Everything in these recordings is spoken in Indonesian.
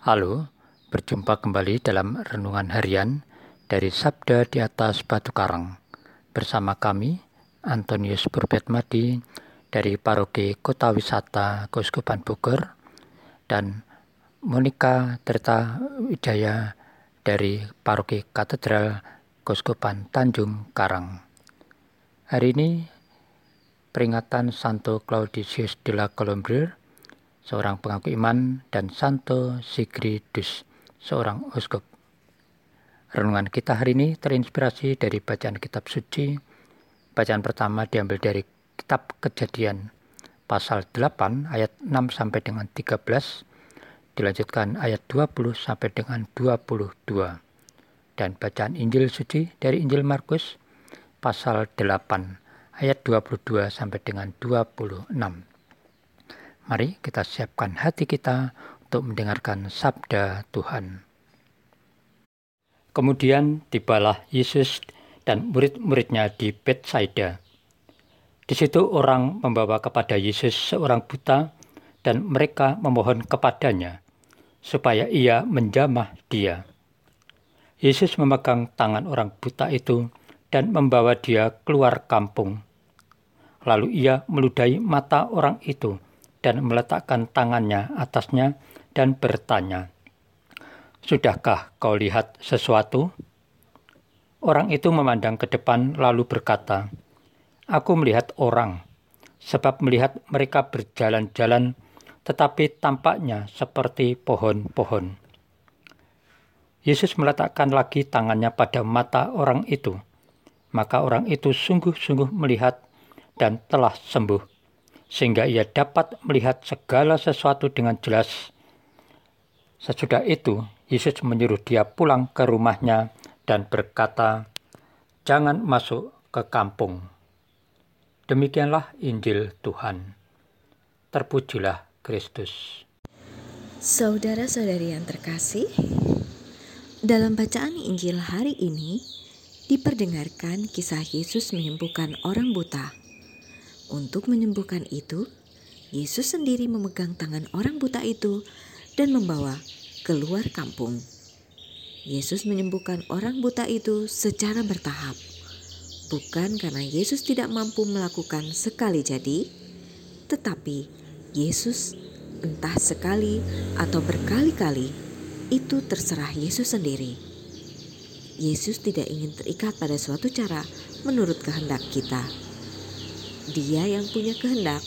Halo, berjumpa kembali dalam renungan harian dari Sabda di atas Batu Karang bersama kami Antonius Madi dari Paroki Kota Wisata Keuskupan Bogor dan Monika Tirta Wijaya dari Paroki Katedral Keuskupan Tanjung Karang. Hari ini peringatan Santo Claudicius de la Colombier seorang pengaku iman, dan Santo Sigridus, seorang uskup. Renungan kita hari ini terinspirasi dari bacaan kitab suci. Bacaan pertama diambil dari kitab Kejadian pasal 8 ayat 6 sampai dengan 13 dilanjutkan ayat 20 sampai dengan 22 dan bacaan Injil suci dari Injil Markus pasal 8 ayat 22 sampai dengan 26. Mari kita siapkan hati kita untuk mendengarkan sabda Tuhan. Kemudian tibalah Yesus dan murid-muridnya di Bethsaida. Di situ orang membawa kepada Yesus seorang buta dan mereka memohon kepadanya supaya ia menjamah dia. Yesus memegang tangan orang buta itu dan membawa dia keluar kampung. Lalu ia meludahi mata orang itu dan meletakkan tangannya atasnya dan bertanya, Sudahkah kau lihat sesuatu? Orang itu memandang ke depan lalu berkata, Aku melihat orang, sebab melihat mereka berjalan-jalan, tetapi tampaknya seperti pohon-pohon. Yesus meletakkan lagi tangannya pada mata orang itu, maka orang itu sungguh-sungguh melihat dan telah sembuh sehingga ia dapat melihat segala sesuatu dengan jelas. Sesudah itu, Yesus menyuruh dia pulang ke rumahnya dan berkata, "Jangan masuk ke kampung." Demikianlah Injil Tuhan. Terpujilah Kristus. Saudara-saudari yang terkasih, dalam bacaan Injil hari ini diperdengarkan kisah Yesus menyembuhkan orang buta untuk menyembuhkan itu, Yesus sendiri memegang tangan orang buta itu dan membawa keluar kampung. Yesus menyembuhkan orang buta itu secara bertahap, bukan karena Yesus tidak mampu melakukan sekali jadi, tetapi Yesus entah sekali atau berkali-kali itu terserah Yesus sendiri. Yesus tidak ingin terikat pada suatu cara menurut kehendak kita dia yang punya kehendak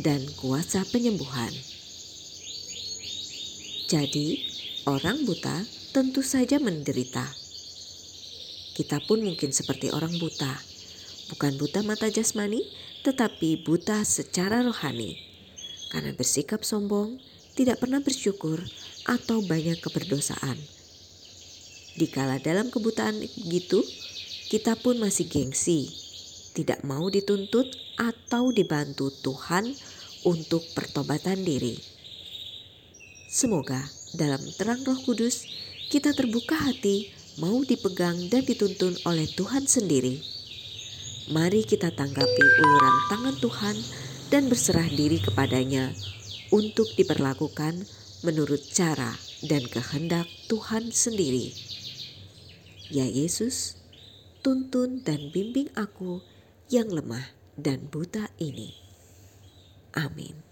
dan kuasa penyembuhan. Jadi, orang buta tentu saja menderita. Kita pun mungkin seperti orang buta, bukan buta mata jasmani, tetapi buta secara rohani, karena bersikap sombong, tidak pernah bersyukur, atau banyak keberdosaan. Dikala dalam kebutaan begitu, kita pun masih gengsi, tidak mau dituntut atau dibantu Tuhan untuk pertobatan diri. Semoga dalam terang Roh Kudus kita terbuka hati, mau dipegang dan dituntun oleh Tuhan sendiri. Mari kita tanggapi uluran tangan Tuhan dan berserah diri kepadanya untuk diperlakukan menurut cara dan kehendak Tuhan sendiri. Ya Yesus, tuntun dan bimbing aku yang lemah dan buta ini. Amin.